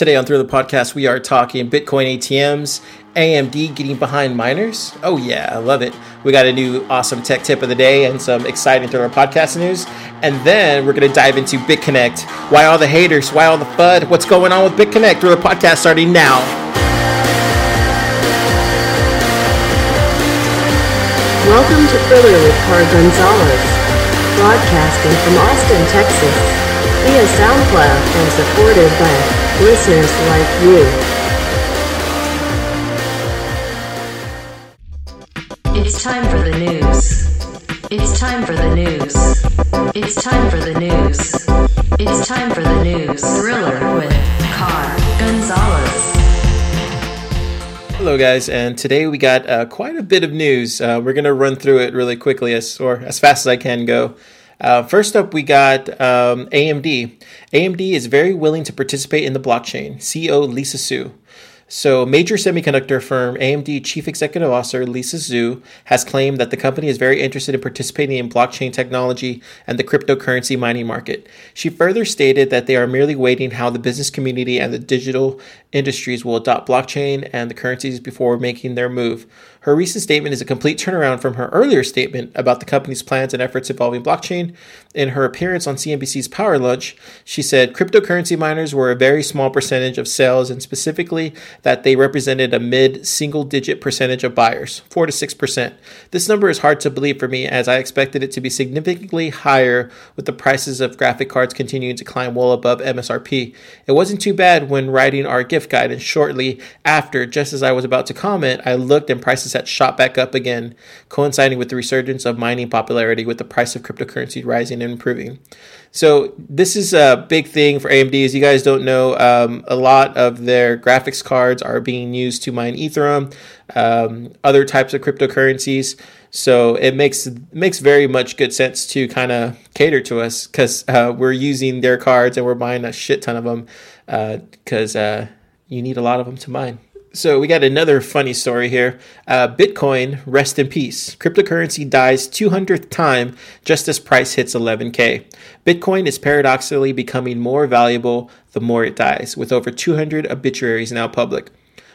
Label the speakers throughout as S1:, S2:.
S1: Today on Thriller Podcast, we are talking Bitcoin ATMs, AMD getting behind miners. Oh, yeah, I love it. We got a new awesome tech tip of the day and some exciting Thriller Podcast news. And then we're going to dive into BitConnect. Why all the haters? Why all the FUD? What's going on with BitConnect? Thriller Podcast starting now.
S2: Welcome to Thriller with Car Gonzalez, broadcasting from Austin, Texas, via SoundCloud and supported by listeners like you. It's time for the news. It's time for the news. It's time for the news. It's time for the news. Thriller with Car Gonzalez.
S1: Hello, guys, and today we got uh, quite a bit of news. Uh, we're going to run through it really quickly, as or as fast as I can go. Uh, first up, we got um, AMD. AMD is very willing to participate in the blockchain. CEO Lisa Su. So, major semiconductor firm AMD Chief Executive Officer Lisa Su has claimed that the company is very interested in participating in blockchain technology and the cryptocurrency mining market. She further stated that they are merely waiting how the business community and the digital industries will adopt blockchain and the currencies before making their move. Her recent statement is a complete turnaround from her earlier statement about the company's plans and efforts involving blockchain. In her appearance on CNBC's Power Lunch, she said cryptocurrency miners were a very small percentage of sales and specifically that they represented a mid single digit percentage of buyers, 4 to 6%. This number is hard to believe for me as I expected it to be significantly higher with the prices of graphic cards continuing to climb well above MSRP. It wasn't too bad when writing our gift guide and shortly after, just as I was about to comment, I looked and prices had shot back up again, coinciding with the resurgence of mining popularity with the price of cryptocurrency rising and improving. So this is a big thing for AMD. As you guys don't know, um, a lot of their graphics cards are being used to mine Ethereum, um, other types of cryptocurrencies. So it makes makes very much good sense to kind of cater to us because uh, we're using their cards and we're buying a shit ton of them because uh, uh, you need a lot of them to mine. So we got another funny story here. Uh, Bitcoin, rest in peace. Cryptocurrency dies 200th time just as price hits 11k. Bitcoin is paradoxically becoming more valuable the more it dies, with over 200 obituaries now public.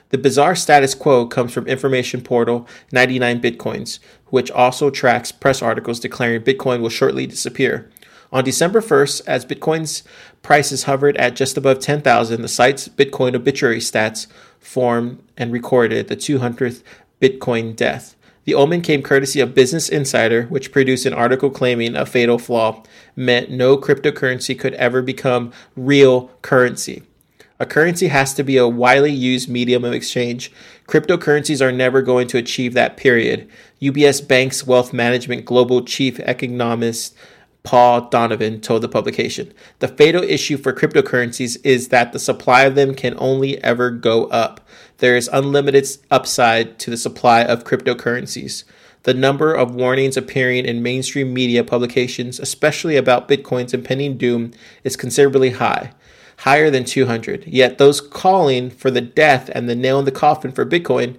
S1: The bizarre status quo comes from information portal 99 Bitcoins, which also tracks press articles declaring Bitcoin will shortly disappear. On December 1st, as Bitcoin's prices hovered at just above 10,000, the site's Bitcoin obituary stats formed and recorded the 200th Bitcoin death. The omen came courtesy of Business Insider, which produced an article claiming a fatal flaw meant no cryptocurrency could ever become real currency. A currency has to be a widely used medium of exchange. Cryptocurrencies are never going to achieve that period. UBS Bank's wealth management global chief economist Paul Donovan told the publication. The fatal issue for cryptocurrencies is that the supply of them can only ever go up. There is unlimited upside to the supply of cryptocurrencies. The number of warnings appearing in mainstream media publications, especially about Bitcoin's impending doom, is considerably high, higher than 200. Yet those calling for the death and the nail in the coffin for Bitcoin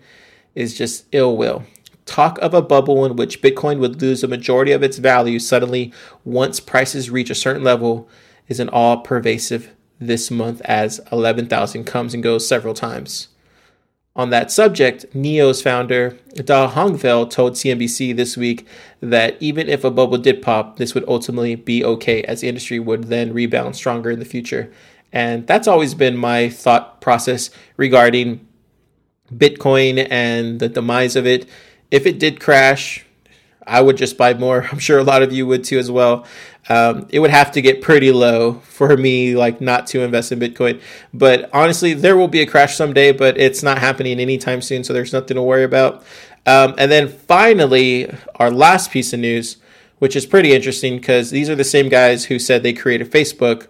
S1: is just ill will. Talk of a bubble in which Bitcoin would lose a majority of its value suddenly once prices reach a certain level is an all pervasive this month as 11,000 comes and goes several times. On that subject, NEO's founder, Da Hongfei, told CNBC this week that even if a bubble did pop, this would ultimately be okay, as the industry would then rebound stronger in the future. And that's always been my thought process regarding Bitcoin and the demise of it if it did crash, I would just buy more. I'm sure a lot of you would too as well. Um, it would have to get pretty low for me, like not to invest in Bitcoin. But honestly, there will be a crash someday, but it's not happening anytime soon, so there's nothing to worry about. Um, and then finally, our last piece of news, which is pretty interesting because these are the same guys who said they created Facebook.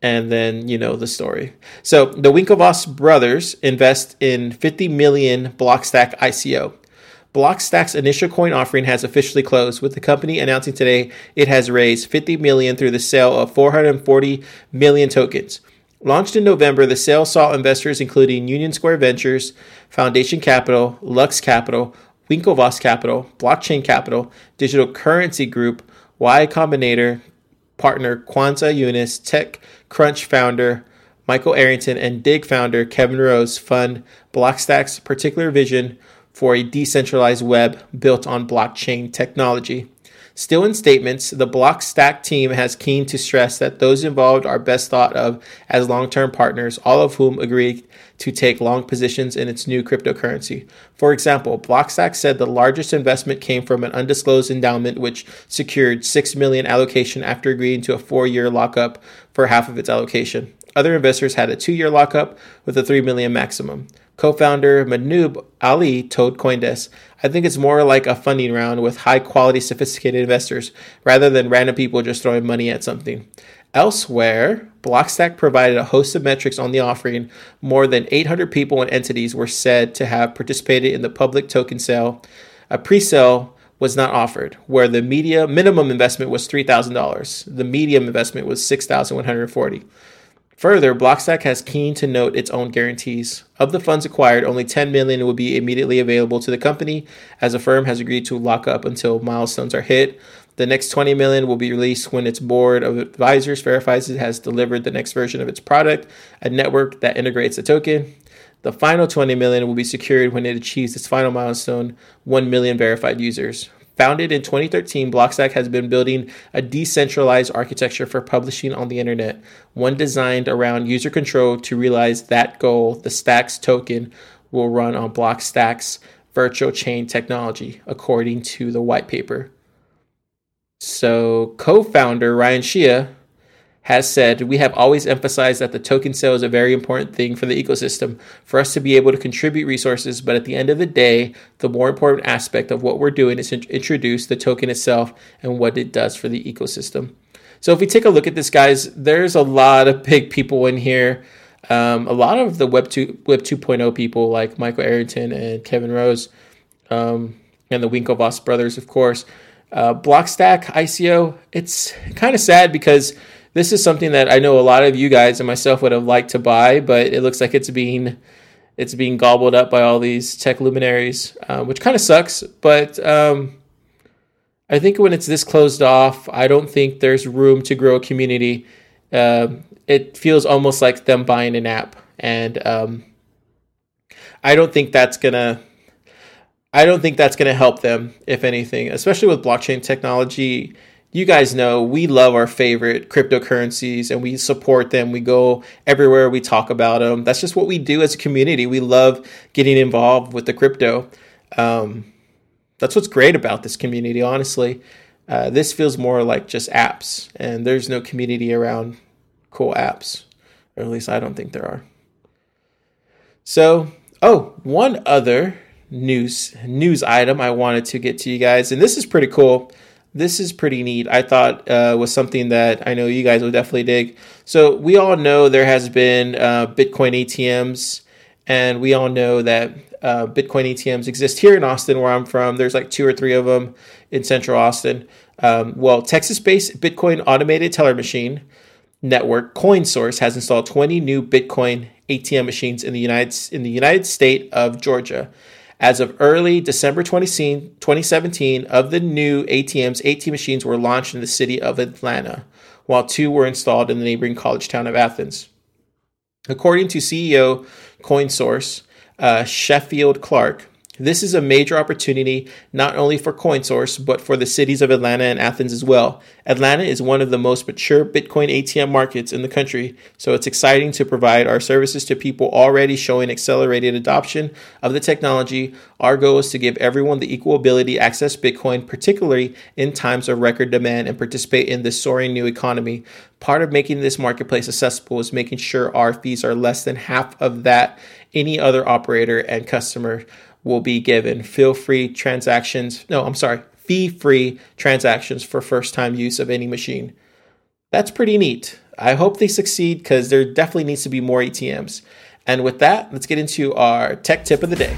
S1: And then you know the story. So the Winklevoss brothers invest in 50 million Blockstack ICO. Blockstack's initial coin offering has officially closed, with the company announcing today it has raised 50 million through the sale of 440 million tokens. Launched in November, the sale saw investors including Union Square Ventures, Foundation Capital, Lux Capital, Winklevoss Capital, Blockchain Capital, Digital Currency Group, Y Combinator, partner Qasar Younis, TechCrunch founder Michael Arrington, and Digg founder Kevin Rose fund Blockstack's particular vision for a decentralized web built on blockchain technology. Still in statements, the Blockstack team has keen to stress that those involved are best thought of as long term partners, all of whom agree to take long positions in its new cryptocurrency. For example, Blockstack said the largest investment came from an undisclosed endowment which secured 6 million allocation after agreeing to a 4-year lockup for half of its allocation. Other investors had a 2-year lockup with a 3 million maximum. Co-founder Muneeb Ali told CoinDesk, I think it's more like a funding round with high quality, sophisticated investors rather than random people just throwing money at something. Elsewhere, Blockstack provided a host of metrics on the offering. More than 800 people and entities were said to have participated in the public token sale. A pre sale was not offered, where the media minimum investment was $3,000. The medium investment was 6140 Further, Blockstack has keen to note its own guarantees. Of the funds acquired, only 10 million will be immediately available to the company, as the firm has agreed to lock up until milestones are hit. The next 20 million will be released when its board of advisors verifies it has delivered the next version of its product, a network that integrates the token. The final 20 million will be secured when it achieves its final milestone, 1 million verified users. Founded in 2013, Blockstack has been building a decentralized architecture for publishing on the internet, one designed around user control to realize that goal. The Stacks token will run on Blockstack's virtual chain technology, according to the white paper. So, co founder Ryan Shea has said, We have always emphasized that the token sale is a very important thing for the ecosystem, for us to be able to contribute resources. But at the end of the day, the more important aspect of what we're doing is to introduce the token itself and what it does for the ecosystem. So if we take a look at this, guys, there's a lot of big people in here. Um, a lot of the Web 2 Web 2.0 people like Michael Arrington and Kevin Rose, um, and the Winklevoss brothers, of course. Uh, Blockstack ICO, it's kind of sad because this is something that I know a lot of you guys and myself would have liked to buy, but it looks like it's being it's being gobbled up by all these tech luminaries, uh, which kind of sucks. But um, I think when it's this closed off, I don't think there's room to grow a community. Uh, it feels almost like them buying an app, and um, I don't think that's gonna. I don't think that's gonna help them, if anything, especially with blockchain technology you guys know we love our favorite cryptocurrencies and we support them. We go everywhere, we talk about them. That's just what we do as a community. We love getting involved with the crypto. Um, that's what's great about this community, honestly. Uh, this feels more like just apps, and there's no community around cool apps, or at least I don't think there are. So, oh, one other news news item I wanted to get to you guys, and this is pretty cool this is pretty neat. I thought uh, was something that I know you guys would definitely dig. So we all know there has been uh, Bitcoin ATMs, and we all know that uh, Bitcoin ATMs exist here in Austin, where I'm from. There's like two or three of them in Central Austin. Um, well, Texas-based Bitcoin automated teller machine network CoinSource has installed 20 new Bitcoin ATM machines in the United in the United State of Georgia. As of early December 2017, of the new ATMs, 18 machines were launched in the city of Atlanta, while two were installed in the neighboring college town of Athens. According to CEO CoinSource, uh, Sheffield Clark, this is a major opportunity not only for CoinSource, but for the cities of Atlanta and Athens as well. Atlanta is one of the most mature Bitcoin ATM markets in the country, so it's exciting to provide our services to people already showing accelerated adoption of the technology. Our goal is to give everyone the equal ability to access Bitcoin, particularly in times of record demand, and participate in this soaring new economy. Part of making this marketplace accessible is making sure our fees are less than half of that any other operator and customer will be given feel free transactions. No, I'm sorry, fee free transactions for first time use of any machine. That's pretty neat. I hope they succeed because there definitely needs to be more ATMs. And with that, let's get into our tech tip of the day.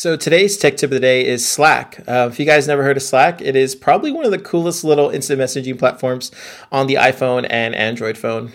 S1: So today's tech tip of the day is Slack. Uh, if you guys never heard of Slack, it is probably one of the coolest little instant messaging platforms on the iPhone and Android phone.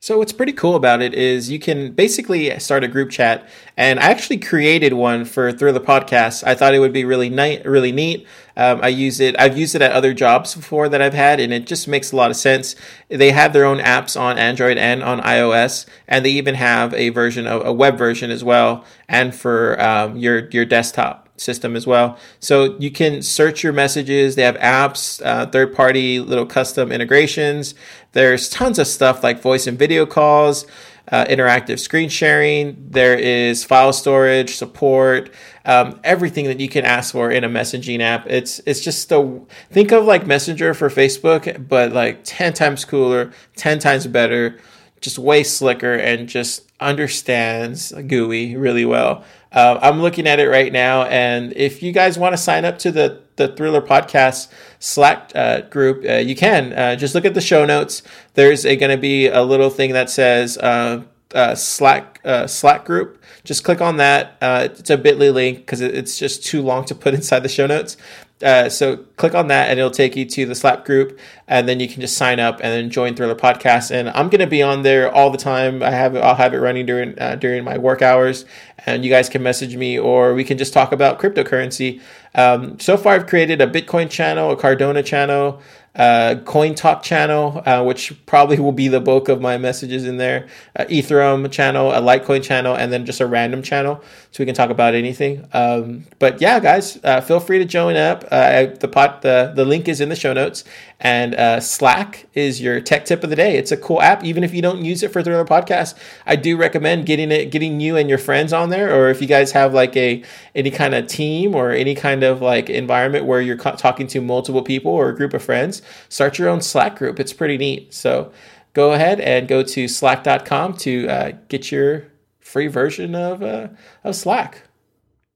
S1: So what's pretty cool about it is you can basically start a group chat, and I actually created one for Thriller Podcast. I thought it would be really nice, really neat. Um, I use it. I've used it at other jobs before that I've had, and it just makes a lot of sense. They have their own apps on Android and on iOS, and they even have a version, of, a web version as well, and for um, your your desktop system as well. So you can search your messages. They have apps, uh, third party little custom integrations. There's tons of stuff like voice and video calls, uh, interactive screen sharing. There is file storage support, um, everything that you can ask for in a messaging app. It's it's just the think of like Messenger for Facebook, but like ten times cooler, ten times better, just way slicker, and just understands GUI really well. Uh, I'm looking at it right now, and if you guys want to sign up to the the Thriller Podcast Slack uh, group, uh, you can. Uh, just look at the show notes. There's going to be a little thing that says uh, uh, Slack Slack group. Just click on that. it's a Bitly link because it's just too long to put inside the show notes. Uh, so click on that and it'll take you to the Slack group, and then you can just sign up and then join Thriller Podcast. And I'm gonna be on there all the time. I have it, I'll have it running during uh, during my work hours, and you guys can message me or we can just talk about cryptocurrency. Um, so far, I've created a Bitcoin channel, a Cardona channel, uh, Coin Talk channel, uh, which probably will be the bulk of my messages in there, uh, Ethereum channel, a Litecoin channel, and then just a random channel so we can talk about anything. Um, but yeah, guys, uh, feel free to join up. Uh, the pot, the the link is in the show notes, and uh, Slack is your tech tip of the day. It's a cool app, even if you don't use it for Thriller Podcast. I do recommend getting it, getting you and your friends on there, or if you guys have like a any kind of team or any kind of like environment where you're talking to multiple people or a group of friends start your own Slack group. It's pretty neat. So go ahead and go to slack.com to uh, get your free version of, uh, of Slack.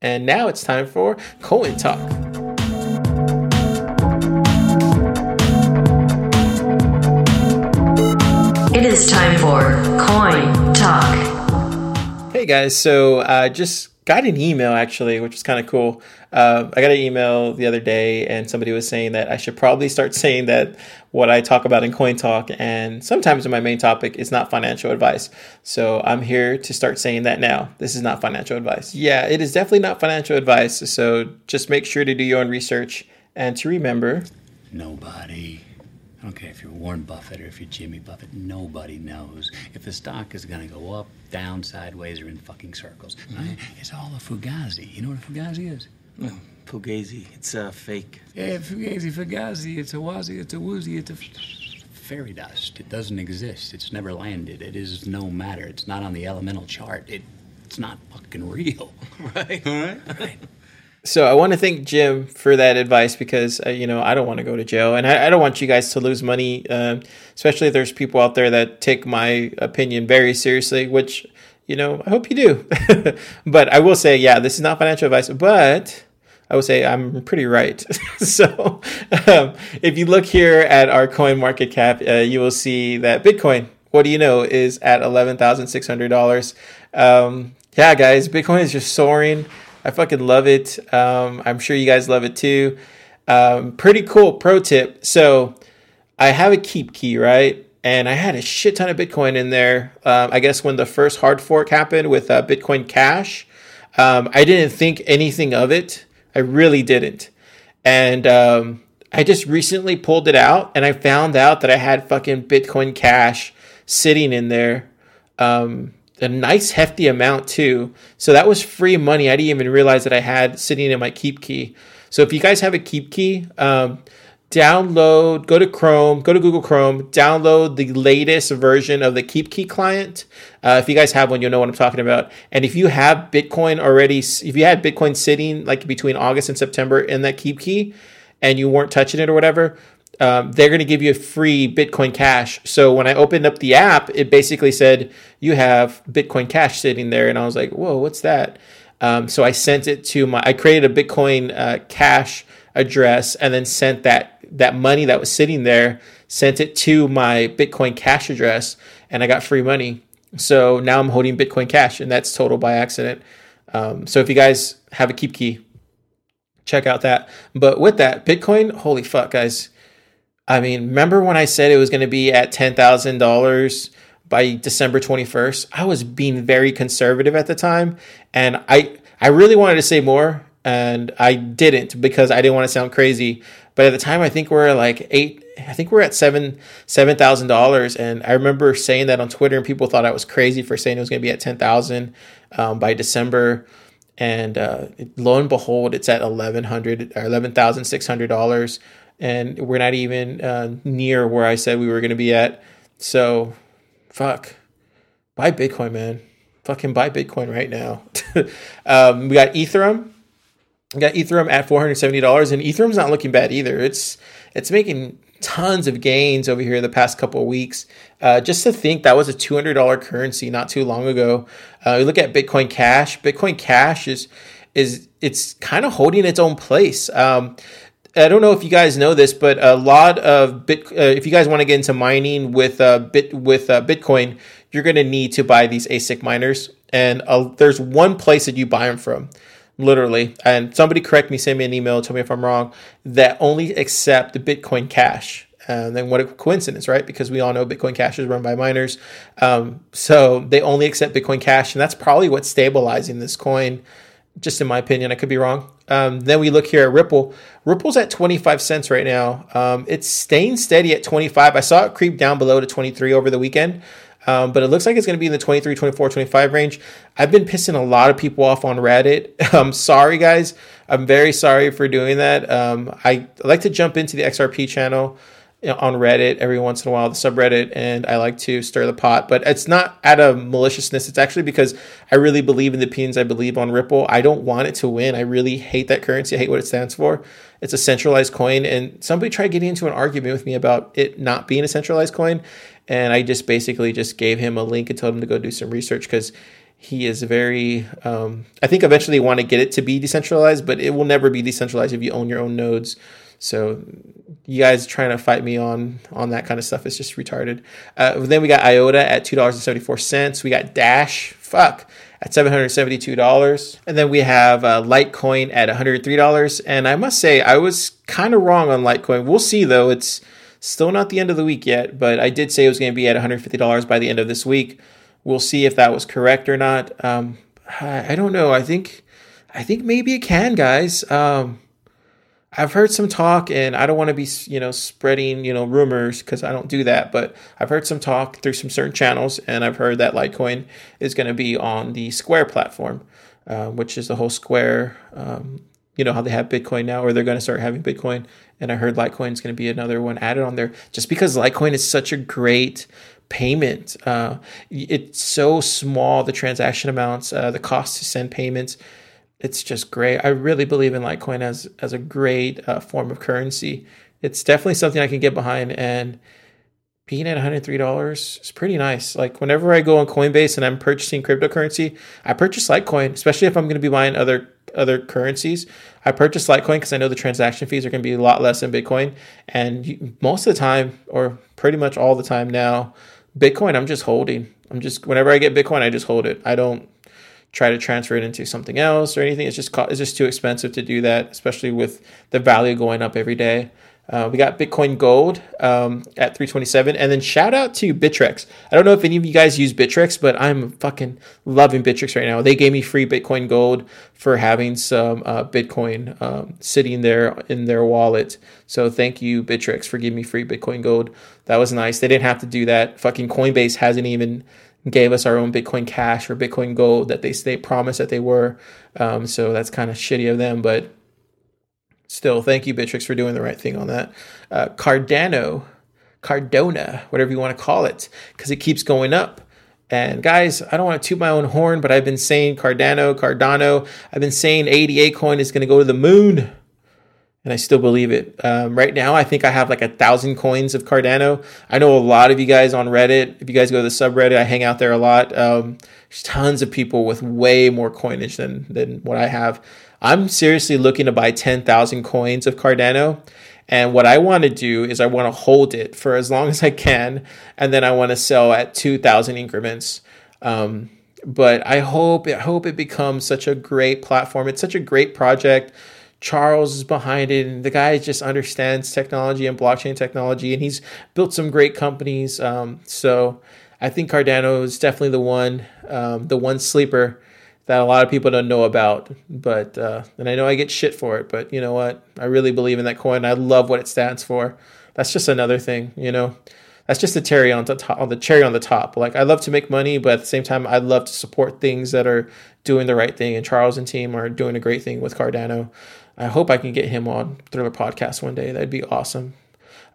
S1: And now it's time for Coin Talk.
S2: It is time for Coin Talk.
S1: Hey guys, so uh, just got an email actually, which is kind of cool. Uh, I got an email the other day, and somebody was saying that I should probably start saying that what I talk about in Coin Talk and sometimes in my main topic is not financial advice. So I'm here to start saying that now. This is not financial advice. Yeah, it is definitely not financial advice. So just make sure to do your own research and to remember
S3: nobody I don't care if you're Warren Buffett or if you're Jimmy Buffett, nobody knows if the stock is going to go up, down, sideways, or in fucking circles. Mm-hmm. Right? It's all a fugazi. You know what a fugazi is?
S4: Oh, fugazi. It's a uh, fake.
S3: Yeah, fugazi, fugazi. It's a wazi, it's a woozy, it's a fairy dust. It doesn't exist. It's never landed. It is no matter. It's not on the elemental chart. It, it's not fucking real.
S4: right. All right.
S3: Right.
S1: So I want to thank Jim for that advice because uh, you know I don't want to go to jail and I, I don't want you guys to lose money, um, especially if there's people out there that take my opinion very seriously, which you know I hope you do. but I will say, yeah, this is not financial advice, but I will say I'm pretty right. so um, if you look here at our coin market cap, uh, you will see that Bitcoin, what do you know, is at eleven thousand six hundred dollars. Um, yeah, guys, Bitcoin is just soaring. I fucking love it. Um, I'm sure you guys love it too. Um, pretty cool pro tip. So I have a KeepKey, right? And I had a shit ton of Bitcoin in there. Um, I guess when the first hard fork happened with uh, Bitcoin Cash, um, I didn't think anything of it. I really didn't. And um, I just recently pulled it out and I found out that I had fucking Bitcoin Cash sitting in there. Um, a nice hefty amount too. So that was free money. I didn't even realize that I had sitting in my KeepKey. So if you guys have a KeepKey, um, download, go to Chrome, go to Google Chrome, download the latest version of the KeepKey client. Uh, if you guys have one, you'll know what I'm talking about. And if you have Bitcoin already, if you had Bitcoin sitting like between August and September in that Keep Key, and you weren't touching it or whatever, um, they're going to give you a free Bitcoin Cash. So when I opened up the app, it basically said you have Bitcoin Cash sitting there, and I was like, "Whoa, what's that?" Um, so I sent it to my. I created a Bitcoin uh, Cash address, and then sent that that money that was sitting there, sent it to my Bitcoin Cash address, and I got free money. So now I'm holding Bitcoin Cash, and that's total by accident. Um, so if you guys have a KeepKey, check out that. But with that, Bitcoin, holy fuck, guys I mean, remember when I said it was going to be at $10,000 by December 21st. I was being very conservative at the time, and I I really wanted to say more, and I didn't because I didn't want to sound crazy. But at the time, I think we're like eight. I think we're at seven seven thousand dollars, and I remember saying that on Twitter, and people thought I was crazy for saying it was going to be at ten thousand um, by December. And uh, lo and behold, it's at eleven hundred or eleven thousand six hundred dollars, and we're not even uh, near where I said we were going to be at. So, fuck, buy Bitcoin, man. Fucking buy Bitcoin right now. um, we got Ethereum. We got Ethereum at four hundred seventy dollars, and Ethereum's not looking bad either. It's it's making tons of gains over here the past couple of weeks. Uh, just to think that was a two hundred dollar currency not too long ago. Uh, you look at Bitcoin Cash. Bitcoin Cash is is it's kind of holding its own place. Um, I don't know if you guys know this, but a lot of bit. Uh, if you guys want to get into mining with uh, bit with uh, Bitcoin, you're going to need to buy these ASIC miners, and uh, there's one place that you buy them from, literally. And somebody correct me, send me an email, tell me if I'm wrong. That only accept the Bitcoin Cash. And then what a coincidence, right? Because we all know Bitcoin Cash is run by miners. Um, so they only accept Bitcoin Cash, and that's probably what's stabilizing this coin just in my opinion. I could be wrong. Um, then we look here at Ripple. Ripple's at 25 cents right now. Um, it's staying steady at 25. I saw it creep down below to 23 over the weekend, um, but it looks like it's going to be in the 23, 24, 25 range. I've been pissing a lot of people off on Reddit. I'm sorry, guys. I'm very sorry for doing that. Um, I like to jump into the XRP channel on Reddit every once in a while, the subreddit, and I like to stir the pot. But it's not out of maliciousness. It's actually because I really believe in the opinions I believe on Ripple. I don't want it to win. I really hate that currency. I hate what it stands for. It's a centralized coin, and somebody tried getting into an argument with me about it not being a centralized coin, and I just basically just gave him a link and told him to go do some research because he is very um, i think eventually want to get it to be decentralized but it will never be decentralized if you own your own nodes. So you guys trying to fight me on on that kind of stuff is just retarded. Uh, then we got IOTA at two dollars and seventy four cents. We got Dash, fuck, at seven hundred seventy two dollars, and then we have uh, Litecoin at one hundred three dollars. And I must say, I was kind of wrong on Litecoin. We'll see though. It's still not the end of the week yet, but I did say it was going to be at one hundred fifty dollars by the end of this week. We'll see if that was correct or not. Um, I, I, don't know. I think I think maybe it can, guys. Um, I've heard some talk, and I don't want to be, you know, spreading, you know, rumors because I don't do that. But I've heard some talk through some certain channels, and I've heard that Litecoin is going to be on the Square platform, uh, which is the whole Square. Um, you know how they have Bitcoin now, or they're going to start having Bitcoin, and I heard Litecoin is going to be another one added on there, just because Litecoin is such a great payment. Uh, it's so small, the transaction amounts, uh, the cost to send payments it's just great. I really believe in Litecoin as as a great uh, form of currency. It's definitely something I can get behind, and being at $103 is pretty nice. Like whenever I go on Coinbase and I'm purchasing cryptocurrency, I purchase Litecoin, especially if I'm going to be buying other other currencies. I purchase Litecoin because I know the transaction fees are going to be a lot less than Bitcoin, and you, most of the time, or pretty much all the time now, Bitcoin I'm just holding. I'm just whenever I get Bitcoin, I just hold it. I don't try to transfer it into something else or anything. It's just it's just too expensive to do that, especially with the value going up every day. Uh, we got Bitcoin Gold um, at 327, and then shout out to Bittrex. I don't know if any of you guys use Bittrex, but I'm fucking loving Bittrex right now. They gave me free Bitcoin Gold for having some uh, Bitcoin um, sitting there in their wallet. So thank you Bittrex for giving me free Bitcoin Gold. That was nice. They didn't have to do that. Fucking Coinbase hasn't even gave us our own Bitcoin Cash or Bitcoin Gold that they they promised that they were. Um, so that's kind of shitty of them, but still, thank you, Bittrex for doing the right thing on that. Uh, Cardano, Cardona, whatever you want to call it, because it keeps going up. And guys, I don't want to toot my own horn, but I've been saying Cardano, Cardano. I've been saying ADA coin is going to go to the moon and I still believe it. Um, right now, I think I have like a thousand coins of Cardano. I know a lot of you guys on Reddit. If you guys go to the subreddit, I hang out there a lot. Um, there's tons of people with way more coinage than than what I have. I'm seriously looking to buy ten thousand coins of Cardano. And what I want to do is I want to hold it for as long as I can, and then I want to sell at two thousand increments. Um, but I hope I hope it becomes such a great platform. It's such a great project. Charles is behind it, and the guy just understands technology and blockchain technology, and he's built some great companies. Um, so I think Cardano is definitely the one, um, the one sleeper that a lot of people don't know about. But uh, and I know I get shit for it, but you know what? I really believe in that coin. I love what it stands for. That's just another thing, you know. That's just the cherry on the top, on the cherry on the top. Like I love to make money, but at the same time, I love to support things that are doing the right thing. And Charles and team are doing a great thing with Cardano. I hope I can get him on Thriller Podcast one day. That'd be awesome.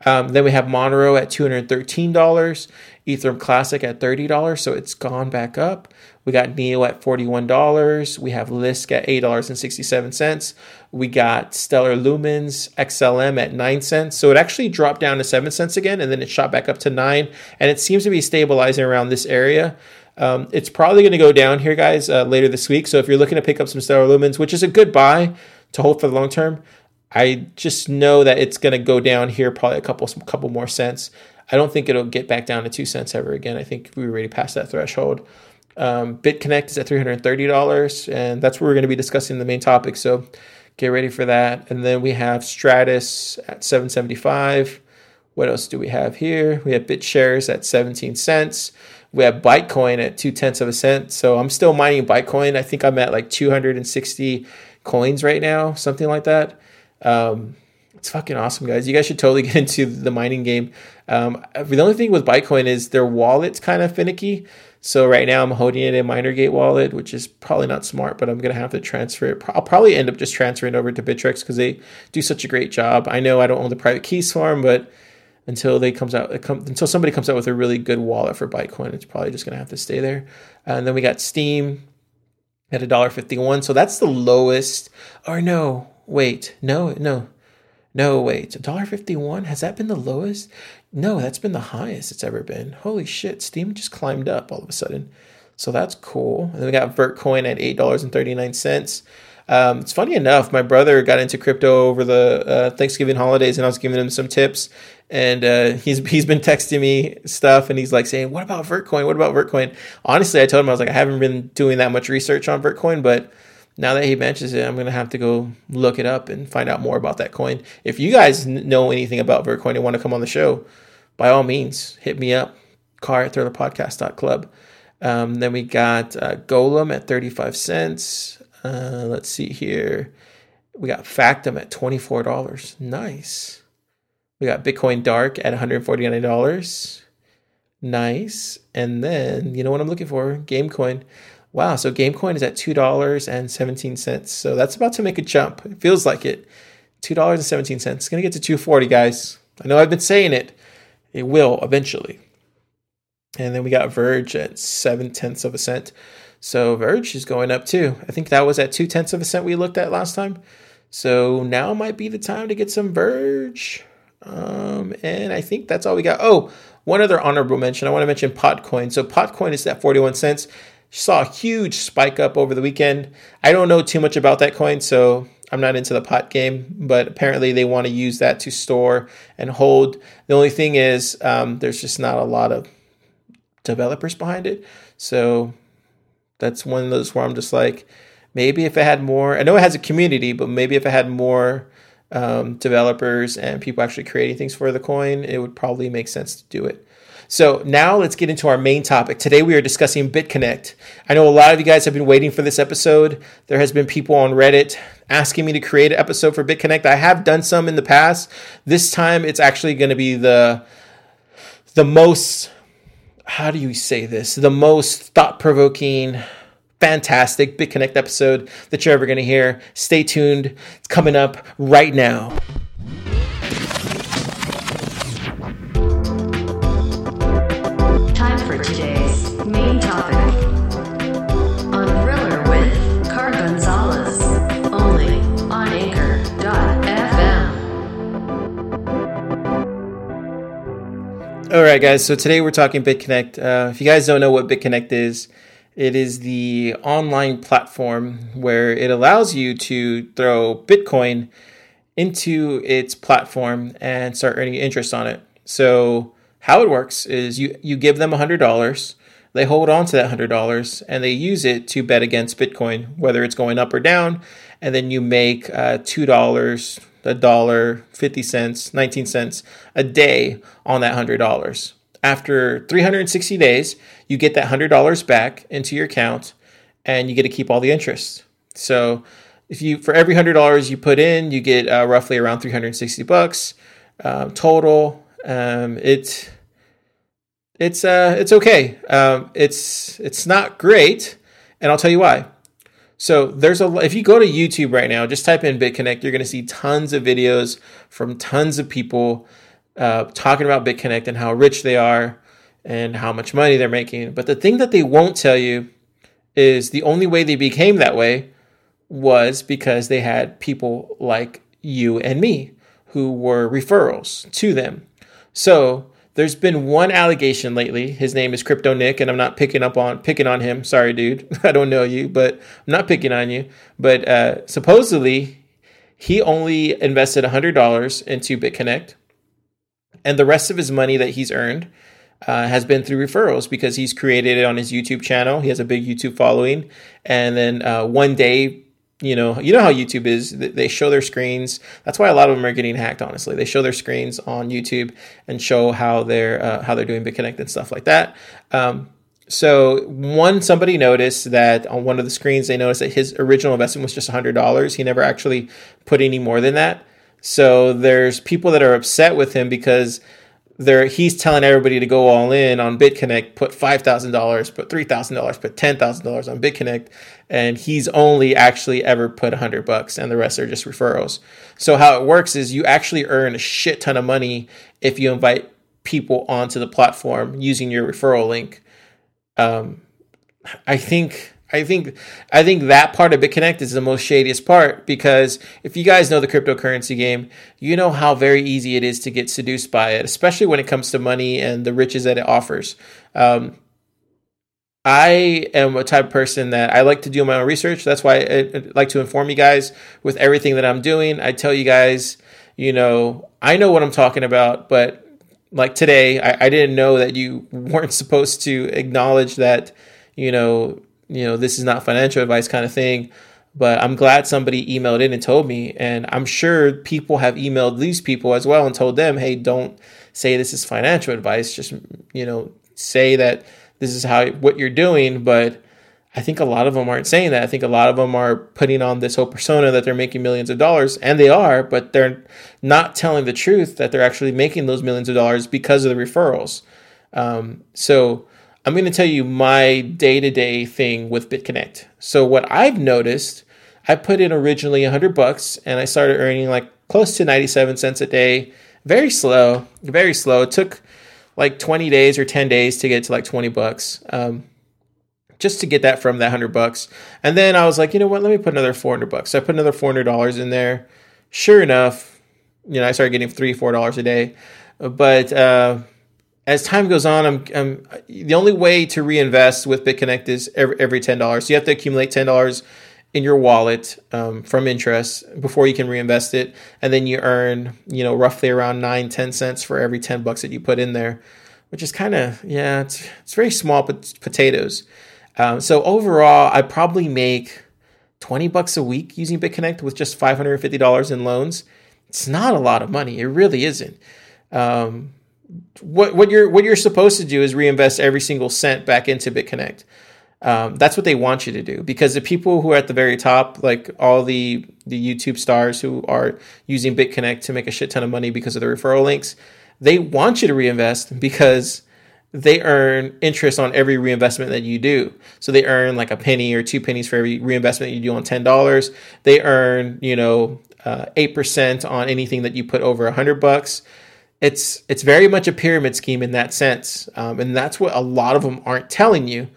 S1: Um, then we have Monero at $213, Ethereum Classic at $30, so it's gone back up. We got Neo at $41. We have Lisk at $8.67. We got Stellar Lumens XLM at 9 cents. So it actually dropped down to 7 cents again, and then it shot back up to 9. And it seems to be stabilizing around this area. Um, it's probably going to go down here, guys, uh, later this week. So if you're looking to pick up some Stellar Lumens, which is a good buy to hold for the long term, I just know that it's going to go down here probably a couple couple more cents. I don't think it'll get back down to two cents ever again. I think we already passed that threshold. Um, BitConnect is at $330, and that's where we're going to be discussing the main topic. So get ready for that. And then we have Stratis at 775. What else do we have here? We have BitShares at 17 cents. We have Bytecoin at two tenths of a cent. So I'm still mining Bytecoin. I think I'm at like 260 coins right now, something like that. Um, it's fucking awesome, guys. You guys should totally get into the mining game. Um, the only thing with Bytecoin is their wallet's kind of finicky. So right now I'm holding it in MinerGate wallet, which is probably not smart, but I'm gonna have to transfer it. I'll probably end up just transferring over to Bittrex because they do such a great job. I know I don't own the private keys for them, but until they comes out, until somebody comes out with a really good wallet for Bytecoin, it's probably just gonna have to stay there. And then we got Steem at a dollar fifty one. So that's the lowest. Or no, wait, no, no, no, wait, $1.51? Has that been the lowest? No, that's been the highest it's ever been. Holy shit, Steem just climbed up all of a sudden. So that's cool. And then we got Vertcoin at $8.39. Um, it's funny enough, my brother got into crypto over the uh, Thanksgiving holidays, and I was giving him some tips. And uh, he's he's been texting me stuff, and he's like saying, "What about Vertcoin? What about Vertcoin?" Honestly, I told him I was like, I haven't been doing that much research on Vertcoin, but now that he mentions it, I'm to have to go look it up and find out more about that coin. If you guys know anything about Vertcoin and want to come on the show, by all means, hit me up, car at thrillerpodcast.club. Um, then we got uh, Golem at 35 cents. Uh, let's see here. We got Factom at $24. Nice. We got Bitcoin Dark at $149. Nice. And then, you know what I'm looking for? Gamecoin. Wow, so Gamecoin is at $2.17. So that's about to make a jump. It feels like it. $2.17. It's going to get to 240 guys. I know I've been saying it. It will eventually. And then we got Verge at 7 tenths of a cent. So Verge is going up too. I think that was at 2 tenths of a cent we looked at last time. So now might be the time to get some Verge. Um, and I think that's all we got. Oh, one other honorable mention. I want to mention Potcoin. So Potcoin is at 41 cents saw a huge spike up over the weekend. I don't know too much about that coin, so I'm not into the pot game, but apparently they want to use that to store and hold. The only thing is, um, there's just not a lot of developers behind it. So that's one of those where I'm just like, maybe if it had more, I know it has a community, but maybe if it had more um, developers and people actually creating things for the coin, it would probably make sense to do it. So now let's get into our main topic. Today we are discussing BitConnect. I know a lot of you guys have been waiting for this episode. There has been people on Reddit asking me to create an episode for BitConnect. I have done some in the past. This time it's actually going to be the the most how do you say this? The most thought-provoking fantastic BitConnect episode that you're ever going to hear. Stay tuned. It's coming up right now. All right, guys. So today we're talking BitConnect. Uh, if you guys don't know what BitConnect is, it is the online platform where it allows you to throw Bitcoin into its platform and start earning interest on it. So how it works is you you give them $100, they hold on to that $100 and they use it to bet against Bitcoin, whether it's going up or down, and then you make uh, $2 a dollar, 50 cents, 19 cents a day on that $100. after 360 days, you get that $100 back into your account and you get to keep all the interest. So if you for every $100 you put in, you get uh, roughly around 360 bucks um, total. Um, it it's uh it's okay. Um, it's it's not great, and I'll tell you why. So there's a if you go to YouTube right now, just type in BitConnect, you're going to see tons of videos from tons of people uh, talking about BitConnect and how rich they are and how much money they're making. But the thing that they won't tell you is the only way they became that way was because they had people like you and me who were referrals to them. So there's been one allegation lately. His name is Crypto Nick, and I'm not picking up on picking on him. Sorry, dude. I don't know you, but I'm not picking on you. But uh, supposedly, he only invested $100 into BitConnect, and the rest of his money that he's earned uh, has been through referrals because he's created it on his YouTube channel. He has a big YouTube following, and then uh, one day you know, you know how YouTube is. They show their screens. That's why a lot of them are getting hacked. Honestly, they show their screens on YouTube and show how they're uh, how they're doing BitConnect and stuff like that. Um, so one somebody noticed that on one of the screens they noticed that his original investment was just hundred dollars. He never actually put any more than that. So there's people that are upset with him because there he's telling everybody to go all in on BitConnect, put five thousand dollars, put three thousand dollars, put ten thousand dollars on BitConnect, and he's only actually ever put a hundred bucks, and the rest are just referrals. So how it works is you actually earn a shit ton of money if you invite people onto the platform using your referral link. Um, I think I think I think that part of BitConnect is the most shadiest part because if you guys know the cryptocurrency game, you know how very easy it is to get seduced by it, especially when it comes to money and the riches that it offers. Um, I am a type of person that I like to do my own research. That's why I, I like to inform you guys with everything that I'm doing. I tell you guys, you know, I know what I'm talking about, but like today, I, I didn't know that you weren't supposed to acknowledge that, you know, you know, this is not financial advice kind of thing. But I'm glad somebody emailed in and told me. And I'm sure people have emailed these people as well and told them, hey, don't say this is financial advice. Just, you know, say that this is how what you're doing. But I think a lot of them aren't saying that. I think a lot of them are putting on this whole persona that they're making millions of dollars, and they are, but they're not telling the truth that they're actually making those millions of dollars because of the referrals. Um, so I'm going to tell you my day to day thing with BitConnect. So what I've noticed, I put in originally 100 bucks and I started earning like close to 97 cents a day. Very slow, very slow. It took like 20 days or 10 days to get to like 20 bucks. Um, just to get that from that 100 bucks. And then I was like, you know what? Let me put another 400 bucks. So I put another $400 in there. Sure enough, you know, I started getting three, four dollars a day. But uh, as time goes on, I'm, I'm, the only way to reinvest with BitConnect is every, every ten dollars. So you have to accumulate ten dollars in your wallet um, from interest before you can reinvest it, and then you earn you know roughly around nine ten cents for every ten bucks that you put in there, which is kind of yeah, it's it's very small pot- potatoes. Um, so overall, I probably make twenty bucks a week using BitConnect with just five hundred and fifty dollars in loans. It's not a lot of money. It really isn't. Um, what what you're what you're supposed to do is reinvest every single cent back into BitConnect. Um, that's what they want you to do because the people who are at the very top, like all the the YouTube stars who are using BitConnect to make a shit ton of money because of the referral links, they want you to reinvest because they earn interest on every reinvestment that you do. So they earn like a penny or two pennies for every reinvestment you do on ten dollars. They earn you know uh, eight uh, percent on anything that you put over a hundred bucks it's it's very much a pyramid scheme in that sense, um, and that's what a lot of them aren't telling you.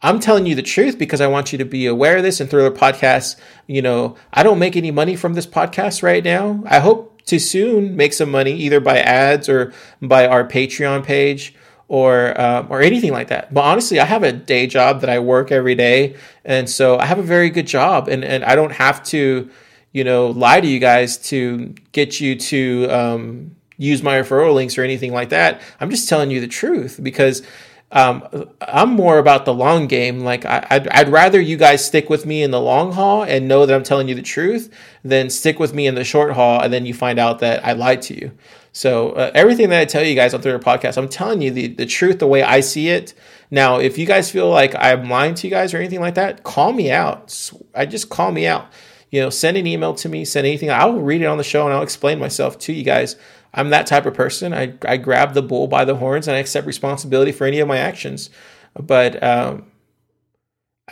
S1: I'm telling you the truth because I want you to be aware of this. And Thriller Podcast, you know, I don't make any money from this podcast right now. I hope to soon make some money either by ads or by our Patreon page or uh, or anything like that. But honestly, I have a day job that I work every day, and so I have a very good job, and and I don't have to, you know, lie to you guys to get you to. Um, use my referral links or anything like that. I'm just telling you the truth because um, I'm more about the long game. Like I, I'd, I'd rather you guys stick with me in the long haul and know that I'm telling you the truth than stick with me in the short haul and then you find out that I lied to you. So uh, everything that I tell you guys on the podcast, I'm telling you the, the truth the way I see it. Now, if you guys feel like I'm lying to you guys or anything like that, call me out. I just call me out. You know, send an email to me, send anything. I will read it on the show and I'll explain myself to you guys. I'm that type of person. I, I grab the bull by the horns and I accept responsibility for any of my actions. But um,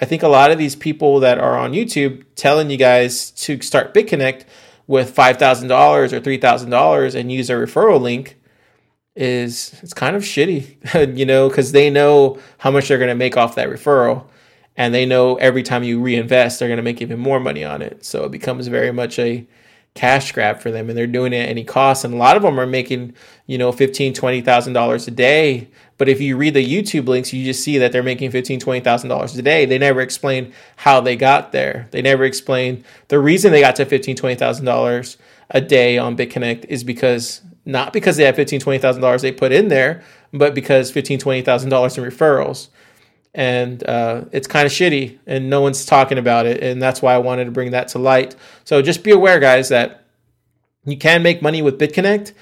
S1: I think a lot of these people that are on YouTube telling you guys to start BitConnect with $5,000 or $3,000 and use a referral link is it's kind of shitty, you know, because they know how much they're going to make off that referral. And they know every time you reinvest, they're going to make even more money on it. So it becomes very much a cash grab for them and they're doing it at any cost. And a lot of them are making, you know, $15,000, $20,000 a day. But if you read the YouTube links, you just see that they're making $15,000, $20,000 a day. They never explain how they got there. They never explain the reason they got to $15,000, $20,000 a day on BitConnect is because not because they have $15,000, $20,000 they put in there, but because $15,000, $20,000 in referrals. And uh, it's kind of shitty, and no one's talking about it. And that's why I wanted to bring that to light. So just be aware, guys, that you can make money with BitConnect.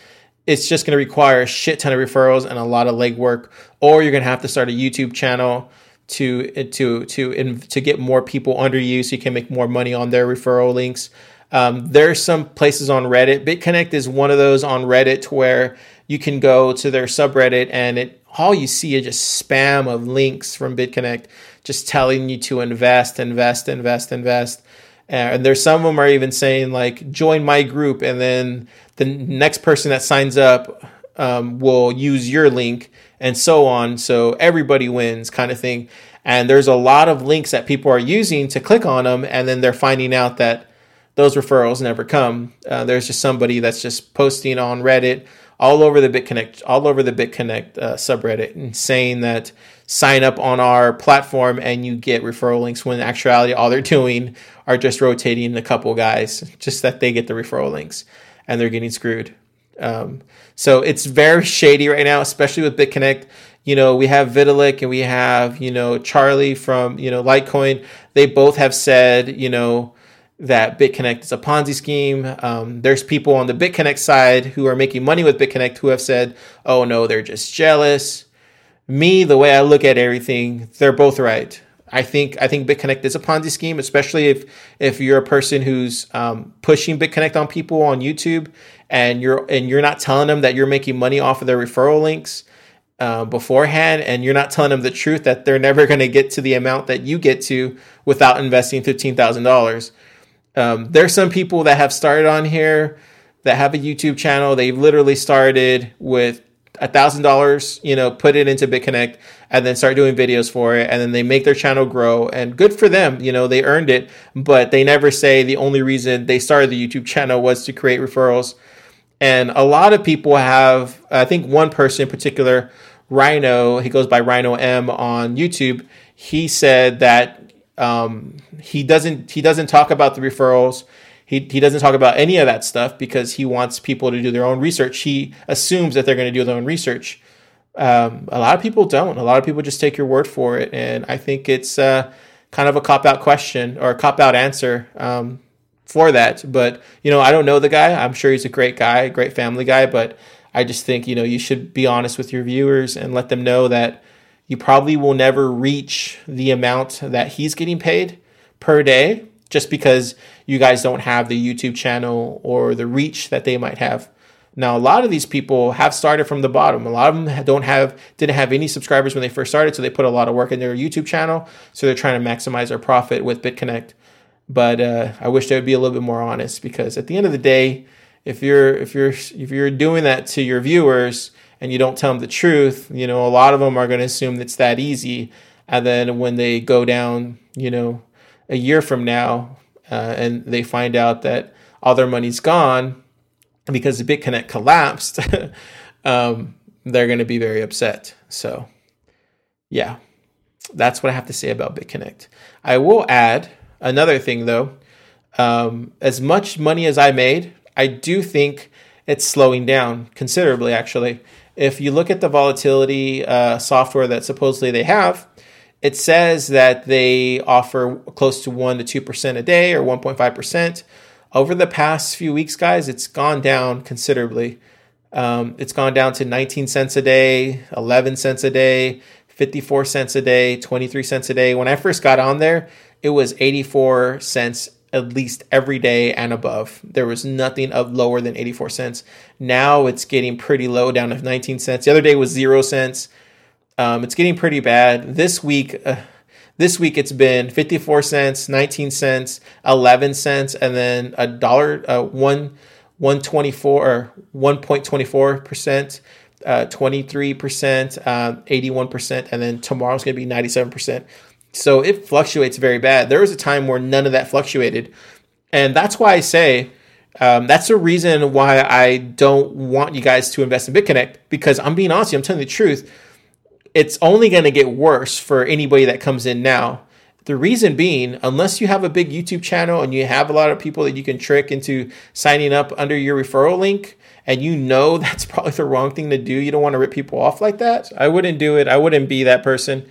S1: It's just going to require a shit ton of referrals and a lot of legwork, or you're going to have to start a YouTube channel to to to to get more people under you, so you can make more money on their referral links. Um, there's some places on Reddit. BitConnect is one of those on Reddit where you can go to their subreddit and it all you see is just spam of links from BitConnect, just telling you to invest, invest, invest, invest. And there's some of them are even saying like join my group, and then the next person that signs up um, will use your link, and so on. So everybody wins, kind of thing. And there's a lot of links that people are using to click on them, and then they're finding out that those referrals never come. Uh, there's just somebody that's just posting on Reddit all over the BitConnect, all over the BitConnect uh, subreddit, and saying that sign up on our platform and you get referral links. When in actuality, all they're doing are just rotating a couple guys, just that they get the referral links, and they're getting screwed. Um, so it's very shady right now, especially with BitConnect. You know, we have Vitalik and we have you know Charlie from you know Litecoin. They both have said you know that BitConnect is a Ponzi scheme. Um, there's people on the BitConnect side who are making money with BitConnect who have said, oh no, they're just jealous. Me, the way I look at everything, they're both right. I think I think BitConnect is a Ponzi scheme, especially if if you're a person who's um, pushing BitConnect on people on YouTube and you're and you're not telling them that you're making money off of their referral links uh, beforehand, and you're not telling them the truth that they're never going to get to the amount that you get to without investing fifteen thousand dollars um, there's some people that have started on here that have a YouTube channel. They've literally started with a thousand dollars, you know, put it into BitConnect and then start doing videos for it. And then they make their channel grow and good for them. You know, they earned it, but they never say the only reason they started the YouTube channel was to create referrals. And a lot of people have, I think one person in particular, Rhino, he goes by Rhino M on YouTube. He said that um, he doesn't he doesn't talk about the referrals. He, he doesn't talk about any of that stuff because he wants people to do their own research. He assumes that they're going to do their own research. Um, a lot of people don't. A lot of people just take your word for it, and I think it's uh, kind of a cop out question or a cop out answer um, for that. But you know, I don't know the guy. I'm sure he's a great guy, great family guy. But I just think you know you should be honest with your viewers and let them know that you probably will never reach the amount that he's getting paid per day just because you guys don't have the YouTube channel or the reach that they might have. Now, a lot of these people have started from the bottom. A lot of them don't have didn't have any subscribers when they first started, so they put a lot of work in their YouTube channel. So they're trying to maximize their profit with BitConnect. But uh, I wish they would be a little bit more honest because at the end of the day, if you're if you're if you're doing that to your viewers, and you don't tell them the truth, you know, a lot of them are going to assume it's that easy. And then when they go down, you know, a year from now, uh, and they find out that all their money's gone because BitConnect collapsed, um, they're going to be very upset. So, yeah, that's what I have to say about BitConnect. I will add another thing though. Um, as much money as I made, I do think it's slowing down considerably, actually if you look at the volatility uh, software that supposedly they have, it says that they offer close to 1% to 2% a day or 1.5%. Over the past few weeks, guys, it's gone down considerably. Um, it's gone down to 19 cents a day, 11 cents a day, 54 cents a day, 23 cents a day. When I first got on there, it was 84 cents at least every day and above. There was nothing of lower than 84 cents. Now it's getting pretty low down to 19 cents. The other day was 0 cents. Um, it's getting pretty bad. This week uh, this week it's been 54 cents, 19 cents, 11 cents and then a dollar uh, 1 124 or 1.24%, uh, 23%, uh, 81%, and then tomorrow's going to be 97%. So it fluctuates very bad. There was a time where none of that fluctuated. And that's why I say um, that's the reason why I don't want you guys to invest in BitConnect because I'm being honest, I'm telling the truth. It's only going to get worse for anybody that comes in now. The reason being, unless you have a big YouTube channel and you have a lot of people that you can trick into signing up under your referral link, and you know that's probably the wrong thing to do, you don't want to rip people off like that. I wouldn't do it. I wouldn't be that person.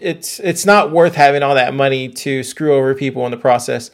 S1: It's it's not worth having all that money to screw over people in the process.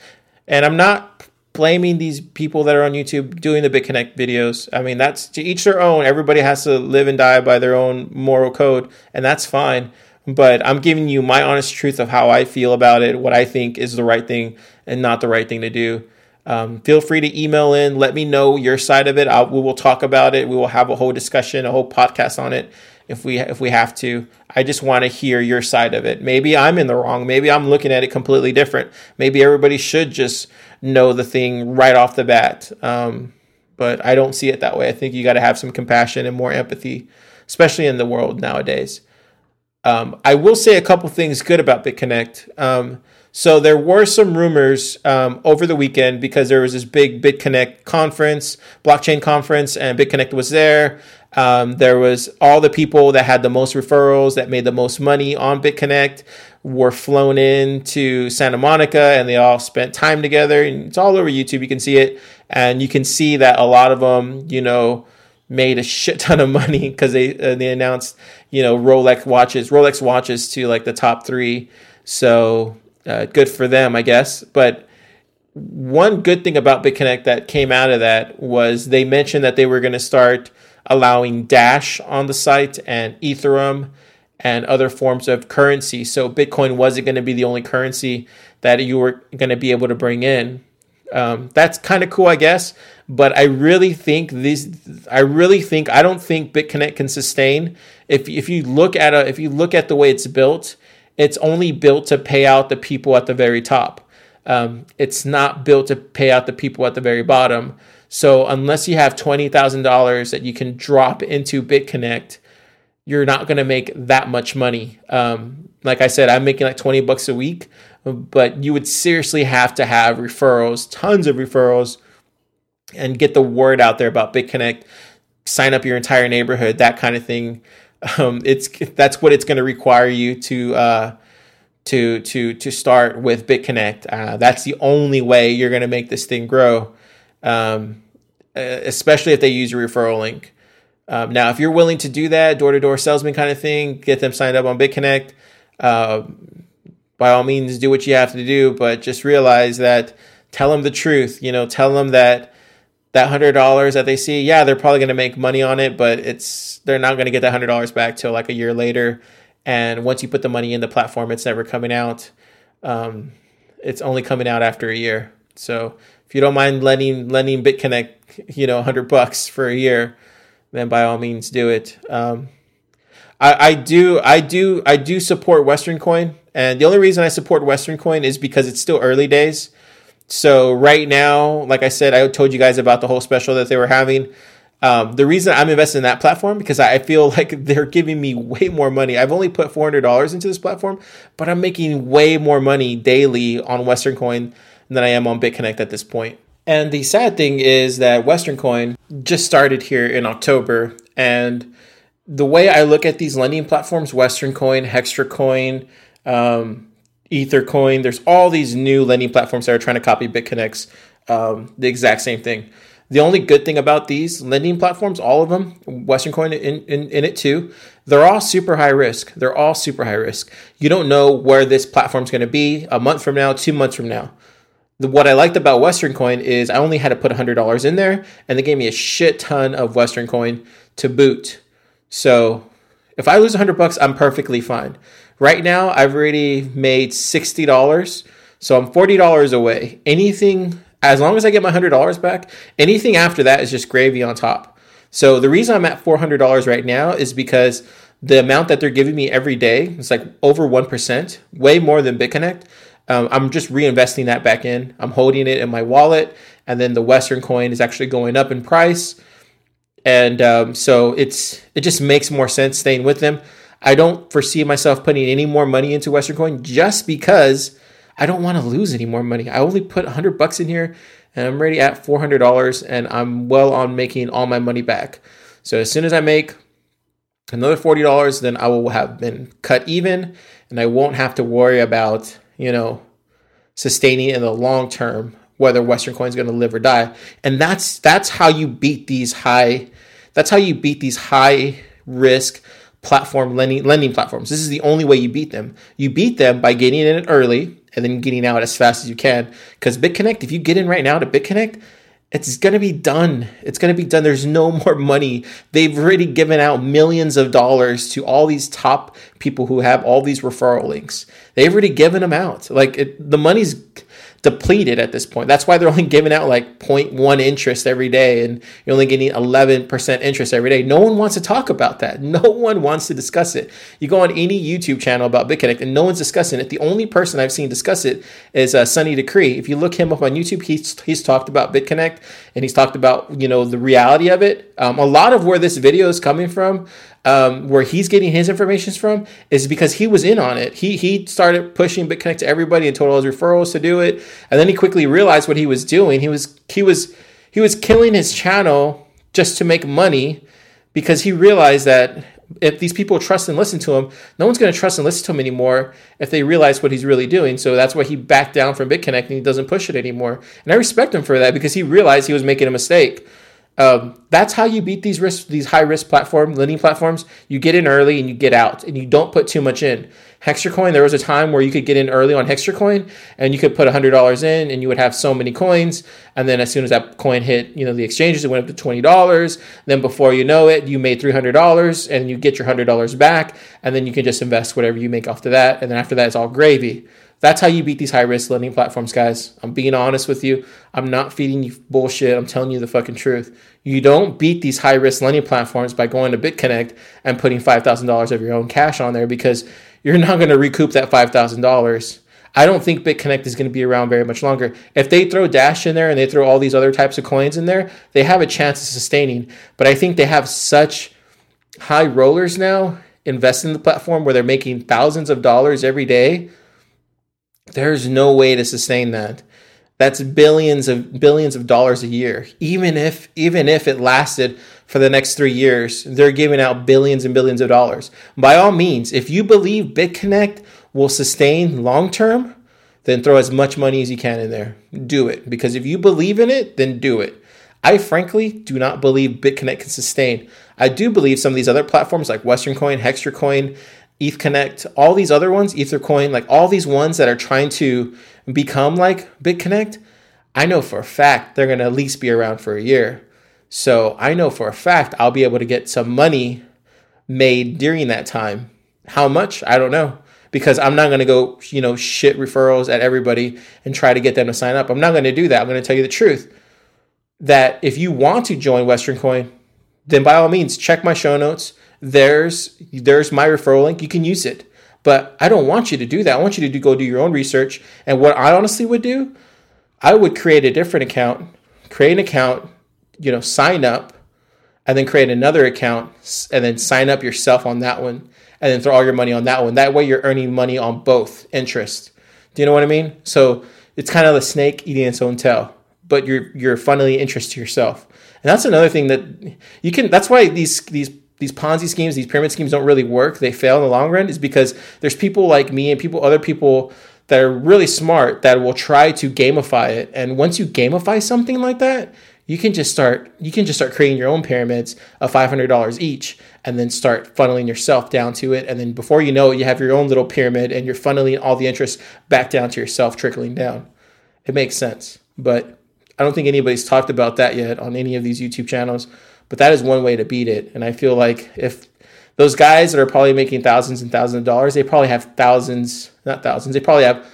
S1: And I'm not blaming these people that are on YouTube doing the BitConnect videos. I mean, that's to each their own. Everybody has to live and die by their own moral code, and that's fine but I'm giving you my honest truth of how I feel about it, what I think is the right thing and not the right thing to do. Um, feel free to email in. Let me know your side of it. I'll, we will talk about it. We will have a whole discussion, a whole podcast on it if we if we have to. I just want to hear your side of it. Maybe I'm in the wrong. Maybe I'm looking at it completely different. Maybe everybody should just know the thing right off the bat. Um, but I don't see it that way. I think you got to have some compassion and more empathy, especially in the world nowadays. Um, I will say a couple things good about BitConnect. Um, so there were some rumors um, over the weekend because there was this big BitConnect conference, blockchain conference, and BitConnect was there. Um, there was all the people that had the most referrals, that made the most money on BitConnect, were flown in to Santa Monica, and they all spent time together. And it's all over YouTube. You can see it, and you can see that a lot of them, you know made a shit ton of money because they uh, they announced you know Rolex watches, Rolex watches to like the top three. So uh, good for them, I guess. But one good thing about BitConnect that came out of that was they mentioned that they were going to start allowing Dash on the site and Ethereum and other forms of currency. So Bitcoin wasn't going to be the only currency that you were going to be able to bring in. Um, that's kind of cool, I guess. But I really think these. I really think I don't think BitConnect can sustain. If if you look at a if you look at the way it's built, it's only built to pay out the people at the very top. Um, it's not built to pay out the people at the very bottom. So unless you have twenty thousand dollars that you can drop into BitConnect, you're not going to make that much money. Um, like I said, I'm making like twenty bucks a week but you would seriously have to have referrals, tons of referrals, and get the word out there about BitConnect. Sign up your entire neighborhood, that kind of thing. Um, it's that's what it's going to require you to uh, to to to start with BitConnect. Uh, that's the only way you're going to make this thing grow, um, especially if they use your referral link. Um, now, if you're willing to do that, door to door salesman kind of thing, get them signed up on BitConnect. Uh, by all means do what you have to do, but just realize that tell them the truth. You know, tell them that that hundred dollars that they see, yeah, they're probably going to make money on it, but it's they're not going to get that hundred dollars back till like a year later. And once you put the money in the platform, it's never coming out. Um, it's only coming out after a year. So if you don't mind lending lending BitConnect, you know, hundred bucks for a year, then by all means do it. Um, I, I do I do I do support Western Coin. And the only reason I support Western Coin is because it's still early days. So right now, like I said, I told you guys about the whole special that they were having. Um, the reason I'm investing in that platform because I feel like they're giving me way more money. I've only put four hundred dollars into this platform, but I'm making way more money daily on Western Coin than I am on BitConnect at this point. And the sad thing is that Western Coin just started here in October, and the way I look at these lending platforms, Western Coin, Hextra Coin, um, Ethercoin. There's all these new lending platforms that are trying to copy BitConnect's um, the exact same thing. The only good thing about these lending platforms, all of them, Western Coin in, in, in it too, they're all super high risk. They're all super high risk. You don't know where this platform's going to be a month from now, two months from now. The, what I liked about Western Coin is I only had to put $100 in there and they gave me a shit ton of Western Coin to boot. So if I lose 100 bucks, I'm perfectly fine. Right now, I've already made $60. So I'm $40 away. Anything, as long as I get my $100 back, anything after that is just gravy on top. So the reason I'm at $400 right now is because the amount that they're giving me every day is like over 1%, way more than BitConnect. Um, I'm just reinvesting that back in. I'm holding it in my wallet, and then the Western coin is actually going up in price. And um, so it's it just makes more sense staying with them. I don't foresee myself putting any more money into Western coin just because I don't want to lose any more money. I only put 100 bucks in here and I'm already at $400 and I'm well on making all my money back. So as soon as I make another $40, then I will have been cut even and I won't have to worry about, you know, sustaining in the long term whether Western coin is going to live or die. And that's that's how you beat these high that's how you beat these high risk platform lending lending platforms. This is the only way you beat them. You beat them by getting in early and then getting out as fast as you can. Because BitConnect, if you get in right now to BitConnect, it's going to be done. It's going to be done. There's no more money. They've already given out millions of dollars to all these top people who have all these referral links. They've already given them out. Like it, the money's depleted at this point. That's why they're only giving out like 0.1 interest every day and you're only getting 11% interest every day. No one wants to talk about that. No one wants to discuss it. You go on any YouTube channel about BitConnect and no one's discussing it. The only person I've seen discuss it is uh, Sunny Decree. If you look him up on YouTube, he's, he's talked about BitConnect and he's talked about, you know, the reality of it. Um, a lot of where this video is coming from um, where he's getting his information from is because he was in on it. He he started pushing BitConnect to everybody and told all his referrals to do it, and then he quickly realized what he was doing. He was he was he was killing his channel just to make money because he realized that if these people trust and listen to him, no one's going to trust and listen to him anymore if they realize what he's really doing. So that's why he backed down from BitConnect and he doesn't push it anymore. And I respect him for that because he realized he was making a mistake. Um, that's how you beat these risk, these high risk platform lending platforms. You get in early and you get out, and you don't put too much in. Hextracoin, there was a time where you could get in early on Hextracoin, and you could put hundred dollars in, and you would have so many coins. And then as soon as that coin hit, you know, the exchanges, it went up to twenty dollars. Then before you know it, you made three hundred dollars, and you get your hundred dollars back, and then you can just invest whatever you make off of that. And then after that, it's all gravy. That's how you beat these high risk lending platforms, guys. I'm being honest with you. I'm not feeding you bullshit. I'm telling you the fucking truth. You don't beat these high risk lending platforms by going to BitConnect and putting $5,000 of your own cash on there because you're not going to recoup that $5,000. I don't think BitConnect is going to be around very much longer. If they throw Dash in there and they throw all these other types of coins in there, they have a chance of sustaining. But I think they have such high rollers now invest in the platform where they're making thousands of dollars every day there's no way to sustain that. That's billions of billions of dollars a year. Even if even if it lasted for the next 3 years, they're giving out billions and billions of dollars. By all means, if you believe BitConnect will sustain long term, then throw as much money as you can in there. Do it because if you believe in it, then do it. I frankly do not believe BitConnect can sustain. I do believe some of these other platforms like Western Coin, Hextra Coin, ETH Connect, all these other ones, Ethercoin, like all these ones that are trying to become like BitConnect, I know for a fact they're going to at least be around for a year. So I know for a fact I'll be able to get some money made during that time. How much? I don't know. Because I'm not going to go, you know, shit referrals at everybody and try to get them to sign up. I'm not going to do that. I'm going to tell you the truth. That if you want to join Western Coin, then by all means, check my show notes there's there's my referral link. You can use it. But I don't want you to do that. I want you to do, go do your own research. And what I honestly would do, I would create a different account, create an account, you know, sign up, and then create another account, and then sign up yourself on that one, and then throw all your money on that one. That way, you're earning money on both interest. Do you know what I mean? So it's kind of the snake eating its own tail, but you're you're funneling interest to yourself. And that's another thing that you can. That's why these these these Ponzi schemes, these pyramid schemes don't really work. They fail in the long run is because there's people like me and people, other people that are really smart that will try to gamify it. And once you gamify something like that, you can just start you can just start creating your own pyramids of $500 each and then start funneling yourself down to it and then before you know it you have your own little pyramid and you're funneling all the interest back down to yourself trickling down it makes sense but i don't think anybody's talked about that yet on any of these youtube channels but that is one way to beat it and i feel like if those guys that are probably making thousands and thousands of dollars they probably have thousands not thousands they probably have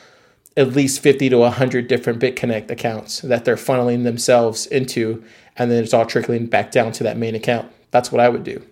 S1: at least 50 to 100 different BitConnect accounts that they're funneling themselves into, and then it's all trickling back down to that main account. That's what I would do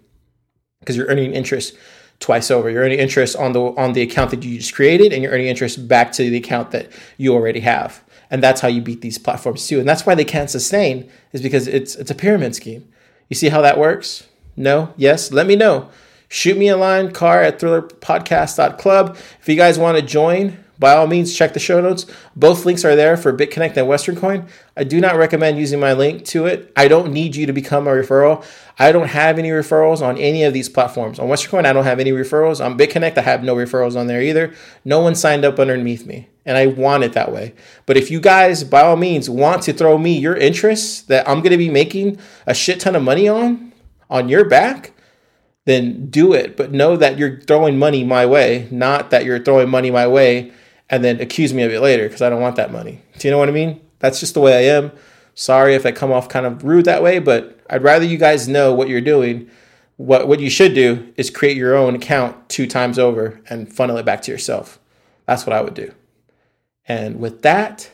S1: because you're earning interest twice over. You're earning interest on the on the account that you just created, and you're earning interest back to the account that you already have. And that's how you beat these platforms too. And that's why they can't sustain is because it's it's a pyramid scheme. You see how that works? No? Yes? Let me know. Shoot me a line, car at thrillerpodcast.club. If you guys want to join, by all means, check the show notes. Both links are there for BitConnect and Western Coin. I do not recommend using my link to it. I don't need you to become a referral. I don't have any referrals on any of these platforms. On Western Coin, I don't have any referrals. On BitConnect, I have no referrals on there either. No one signed up underneath me, and I want it that way. But if you guys, by all means, want to throw me your interests that I'm going to be making a shit ton of money on, on your back, then do it. But know that you're throwing money my way, not that you're throwing money my way and then accuse me of it later because I don't want that money. Do you know what I mean? That's just the way I am. Sorry if I come off kind of rude that way, but I'd rather you guys know what you're doing. What what you should do is create your own account two times over and funnel it back to yourself. That's what I would do. And with that,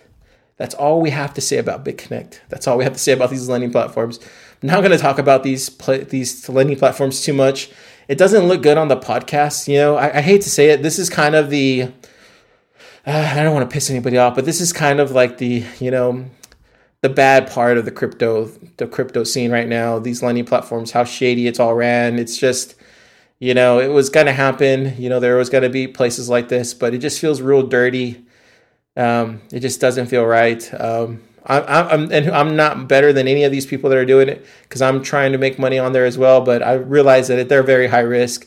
S1: that's all we have to say about BitConnect. That's all we have to say about these lending platforms. I'm not going to talk about these these lending platforms too much. It doesn't look good on the podcast. You know, I, I hate to say it. This is kind of the uh, I don't want to piss anybody off, but this is kind of like the you know the bad part of the crypto the crypto scene right now. These lending platforms, how shady it's all ran. It's just you know it was going to happen. You know there was going to be places like this, but it just feels real dirty. Um, it just doesn't feel right. Um, I, I'm and I'm not better than any of these people that are doing it because I'm trying to make money on there as well. But I realize that they're very high risk,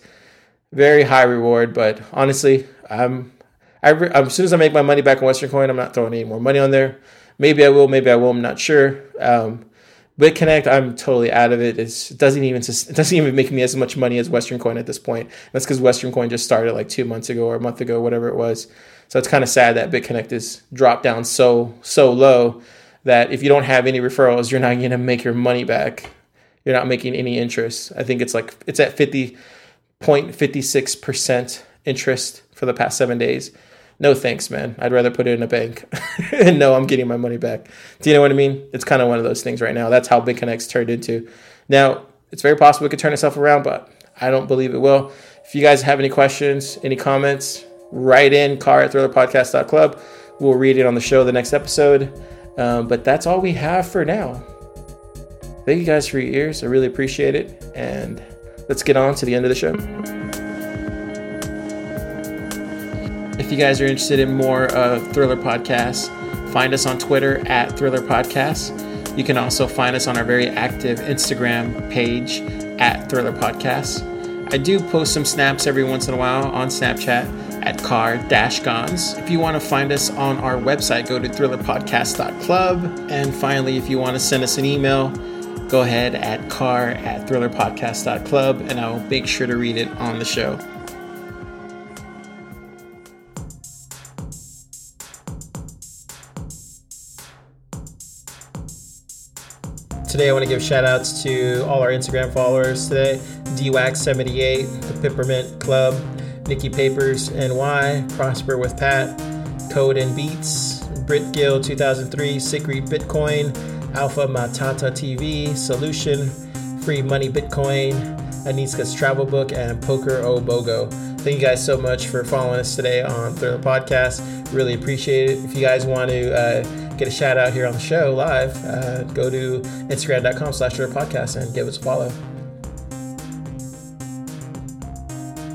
S1: very high reward. But honestly, I'm I re- as soon as I make my money back on Western Coin, I'm not throwing any more money on there. Maybe I will, maybe I will. I'm not sure. Um, BitConnect, I'm totally out of it. It's, it doesn't even it doesn't even make me as much money as Western Coin at this point. That's because Western Coin just started like two months ago or a month ago, whatever it was. So it's kind of sad that BitConnect is dropped down so so low that if you don't have any referrals, you're not going to make your money back. You're not making any interest. I think it's like it's at 50.56 percent interest for the past seven days no thanks, man. I'd rather put it in a bank and know I'm getting my money back. Do you know what I mean? It's kind of one of those things right now. That's how BitConnect's turned into. Now, it's very possible it could turn itself around, but I don't believe it will. If you guys have any questions, any comments, write in car at thrillerpodcast.club. We'll read it on the show the next episode. Um, but that's all we have for now. Thank you guys for your ears. I really appreciate it. And let's get on to the end of the show. If you guys are interested in more uh, Thriller podcasts, find us on Twitter at Thriller Podcasts. You can also find us on our very active Instagram page at Thriller Podcasts. I do post some snaps every once in a while on Snapchat at car gons. If you want to find us on our website, go to thrillerpodcast.club. And finally, if you want to send us an email, go ahead at car at thrillerpodcast.club and I'll make sure to read it on the show. Today, I want to give shout outs to all our Instagram followers today DWAX78, the Peppermint Club, Nikki Papers NY, Prosper with Pat, Code and Beats, Brit Gill 2003, Secret Bitcoin, Alpha Matata TV, Solution, Free Money Bitcoin, Aniska's Travel Book, and Poker O Bogo. Thank you guys so much for following us today on Thriller Podcast. Really appreciate it. If you guys want to uh, get a shout out here on the show live, uh, go to instagram.com slash Thriller podcast and give us a follow.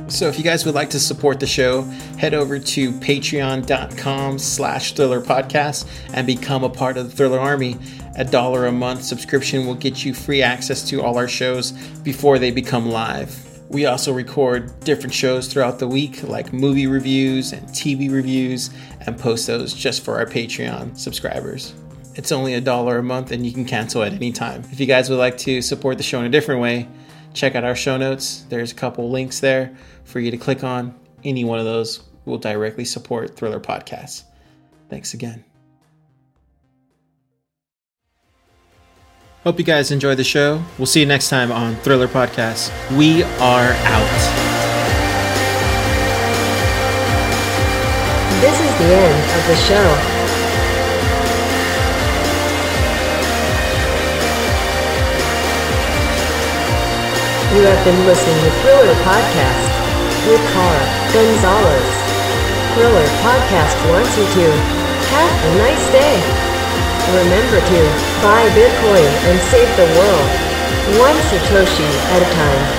S1: So if you guys would like to support the show, head over to patreon.com slash thriller podcast and become a part of the Thriller Army. A dollar a month subscription will get you free access to all our shows before they become live. We also record different shows throughout the week, like movie reviews and TV reviews, and post those just for our Patreon subscribers. It's only a dollar a month and you can cancel at any time. If you guys would like to support the show in a different way, check out our show notes. There's a couple links there for you to click on. Any one of those will directly support Thriller Podcasts. Thanks again. Hope you guys enjoy the show. We'll see you next time on Thriller Podcast. We are out.
S2: This is the end of the show. You have been listening to Thriller Podcast with Car Gonzalez. Thriller Podcast wants you to have a nice day. Remember to buy Bitcoin and save the world one Satoshi at a time.